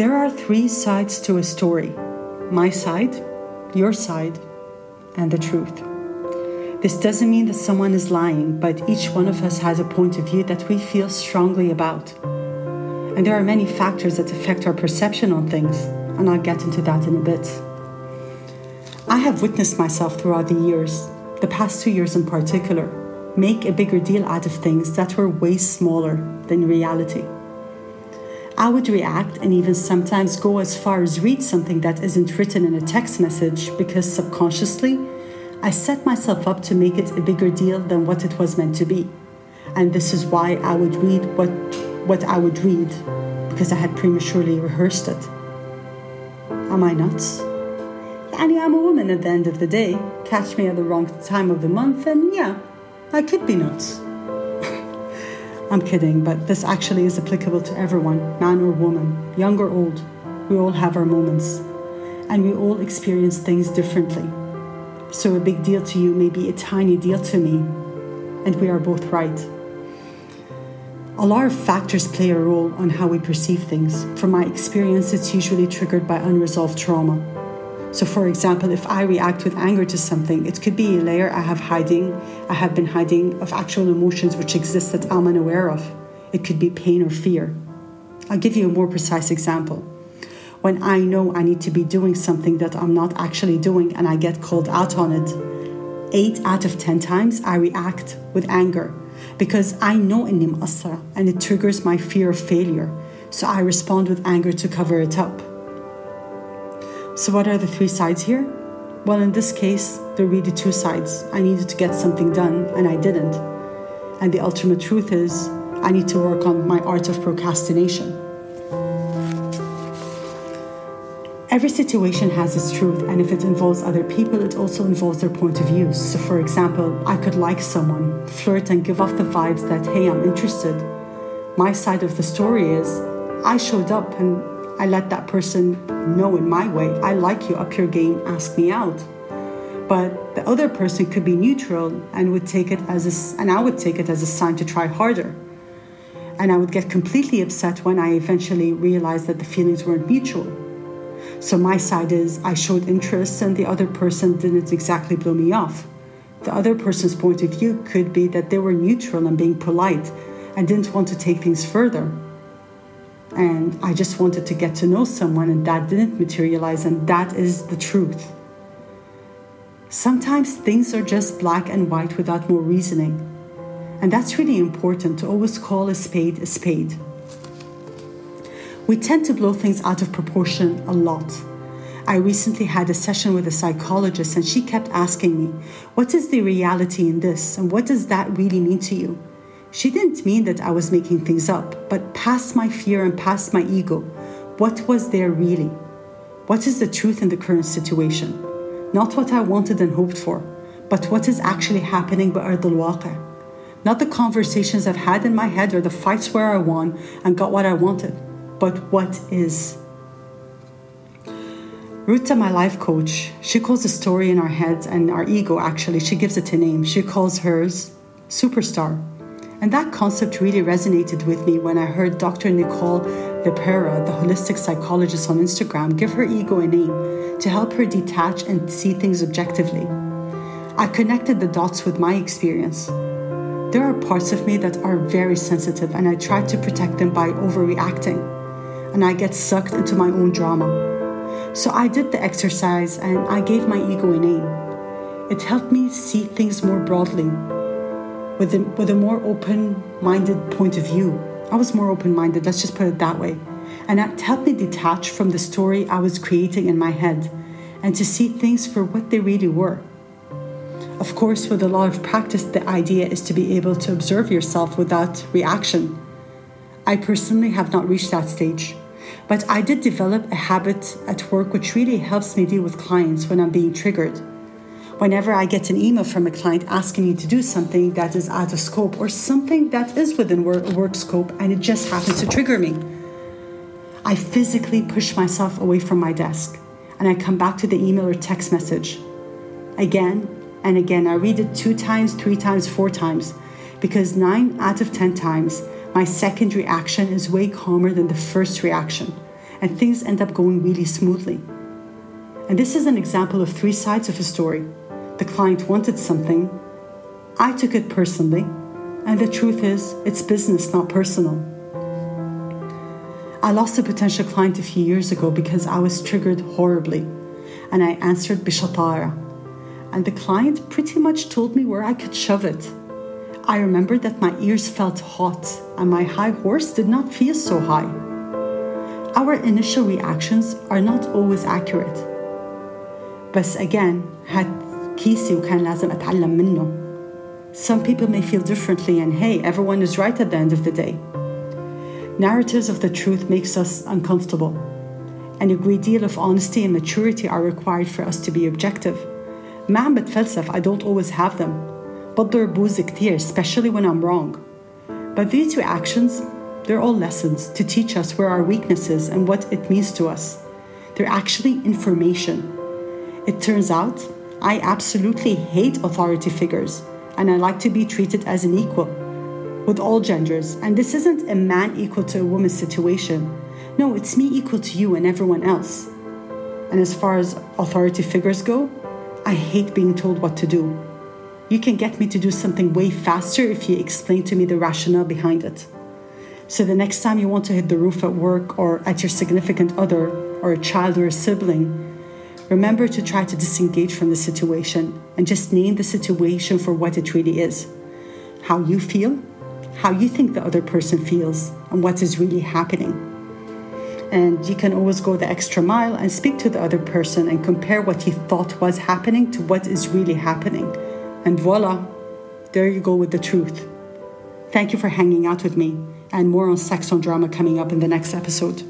There are three sides to a story my side, your side, and the truth. This doesn't mean that someone is lying, but each one of us has a point of view that we feel strongly about. And there are many factors that affect our perception on things, and I'll get into that in a bit. I have witnessed myself throughout the years, the past two years in particular, make a bigger deal out of things that were way smaller than reality. I would react and even sometimes go as far as read something that isn't written in a text message because subconsciously I set myself up to make it a bigger deal than what it was meant to be. And this is why I would read what, what I would read because I had prematurely rehearsed it. Am I nuts? And I'm a woman at the end of the day. Catch me at the wrong time of the month, and yeah, I could be nuts. I'm kidding, but this actually is applicable to everyone, man or woman, young or old. We all have our moments, and we all experience things differently. So a big deal to you may be a tiny deal to me, and we are both right. A lot of factors play a role on how we perceive things. From my experience, it's usually triggered by unresolved trauma. So, for example, if I react with anger to something, it could be a layer I have hiding, I have been hiding of actual emotions which exist that I'm unaware of. It could be pain or fear. I'll give you a more precise example. When I know I need to be doing something that I'm not actually doing and I get called out on it, eight out of ten times I react with anger because I know inni asra and it triggers my fear of failure. So I respond with anger to cover it up. So, what are the three sides here? Well, in this case, there are really two sides. I needed to get something done, and I didn't. And the ultimate truth is, I need to work on my art of procrastination. Every situation has its truth, and if it involves other people, it also involves their point of view. So, for example, I could like someone, flirt, and give off the vibes that, hey, I'm interested. My side of the story is, I showed up and I let that person know in my way, I like you, up your game, ask me out. But the other person could be neutral and would take it as a, and I would take it as a sign to try harder. And I would get completely upset when I eventually realized that the feelings weren't mutual. So my side is I showed interest and the other person didn't exactly blow me off. The other person's point of view could be that they were neutral and being polite and didn't want to take things further and I just wanted to get to know someone, and that didn't materialize, and that is the truth. Sometimes things are just black and white without more reasoning, and that's really important to always call a spade a spade. We tend to blow things out of proportion a lot. I recently had a session with a psychologist, and she kept asking me, What is the reality in this, and what does that really mean to you? She didn't mean that I was making things up, but past my fear and past my ego, what was there really? What is the truth in the current situation? Not what I wanted and hoped for, but what is actually happening Ard al Not the conversations I've had in my head or the fights where I won and got what I wanted, but what is. Ruta, my life coach, she calls the story in our heads and our ego actually, she gives it a name. She calls hers superstar. And that concept really resonated with me when I heard Dr. Nicole LePera, the holistic psychologist on Instagram, give her ego a name to help her detach and see things objectively. I connected the dots with my experience. There are parts of me that are very sensitive, and I try to protect them by overreacting, and I get sucked into my own drama. So I did the exercise and I gave my ego a name. It helped me see things more broadly with a, with a more open minded point of view. I was more open minded, let's just put it that way. And it helped me detach from the story I was creating in my head and to see things for what they really were. Of course, with a lot of practice, the idea is to be able to observe yourself without reaction. I personally have not reached that stage, but I did develop a habit at work which really helps me deal with clients when I'm being triggered whenever I get an email from a client asking me to do something that is out of scope or something that is within work, work scope and it just happens to trigger me, I physically push myself away from my desk and I come back to the email or text message. Again and again, I read it two times, three times, four times because nine out of 10 times, my second reaction is way calmer than the first reaction. and things end up going really smoothly. And this is an example of three sides of a story. The client wanted something, I took it personally, and the truth is, it's business, not personal. I lost a potential client a few years ago because I was triggered horribly, and I answered bishatara. And the client pretty much told me where I could shove it. I remember that my ears felt hot and my high horse did not feel so high. Our initial reactions are not always accurate. بس again had كيسي وكان لازم أتعلم منه. Some people may feel differently and hey, everyone is right at the end of the day. Narratives of the truth makes us uncomfortable, and a great deal of honesty and maturity are required for us to be objective. ما عم بتفلسف, I don't always have them. بضر بوز كتير, especially when I'm wrong. But these two actions, they're all lessons to teach us where our weaknesses and what it means to us. They're actually information. It turns out I absolutely hate authority figures, and I like to be treated as an equal with all genders. And this isn't a man equal to a woman situation. No, it's me equal to you and everyone else. And as far as authority figures go, I hate being told what to do. You can get me to do something way faster if you explain to me the rationale behind it. So the next time you want to hit the roof at work or at your significant other or a child or a sibling, remember to try to disengage from the situation and just name the situation for what it really is. How you feel how you think the other person feels and what is really happening. And you can always go the extra mile and speak to the other person and compare what you thought was happening to what is really happening. And voila, there you go with the truth. Thank you for hanging out with me, and more on sex on drama coming up in the next episode.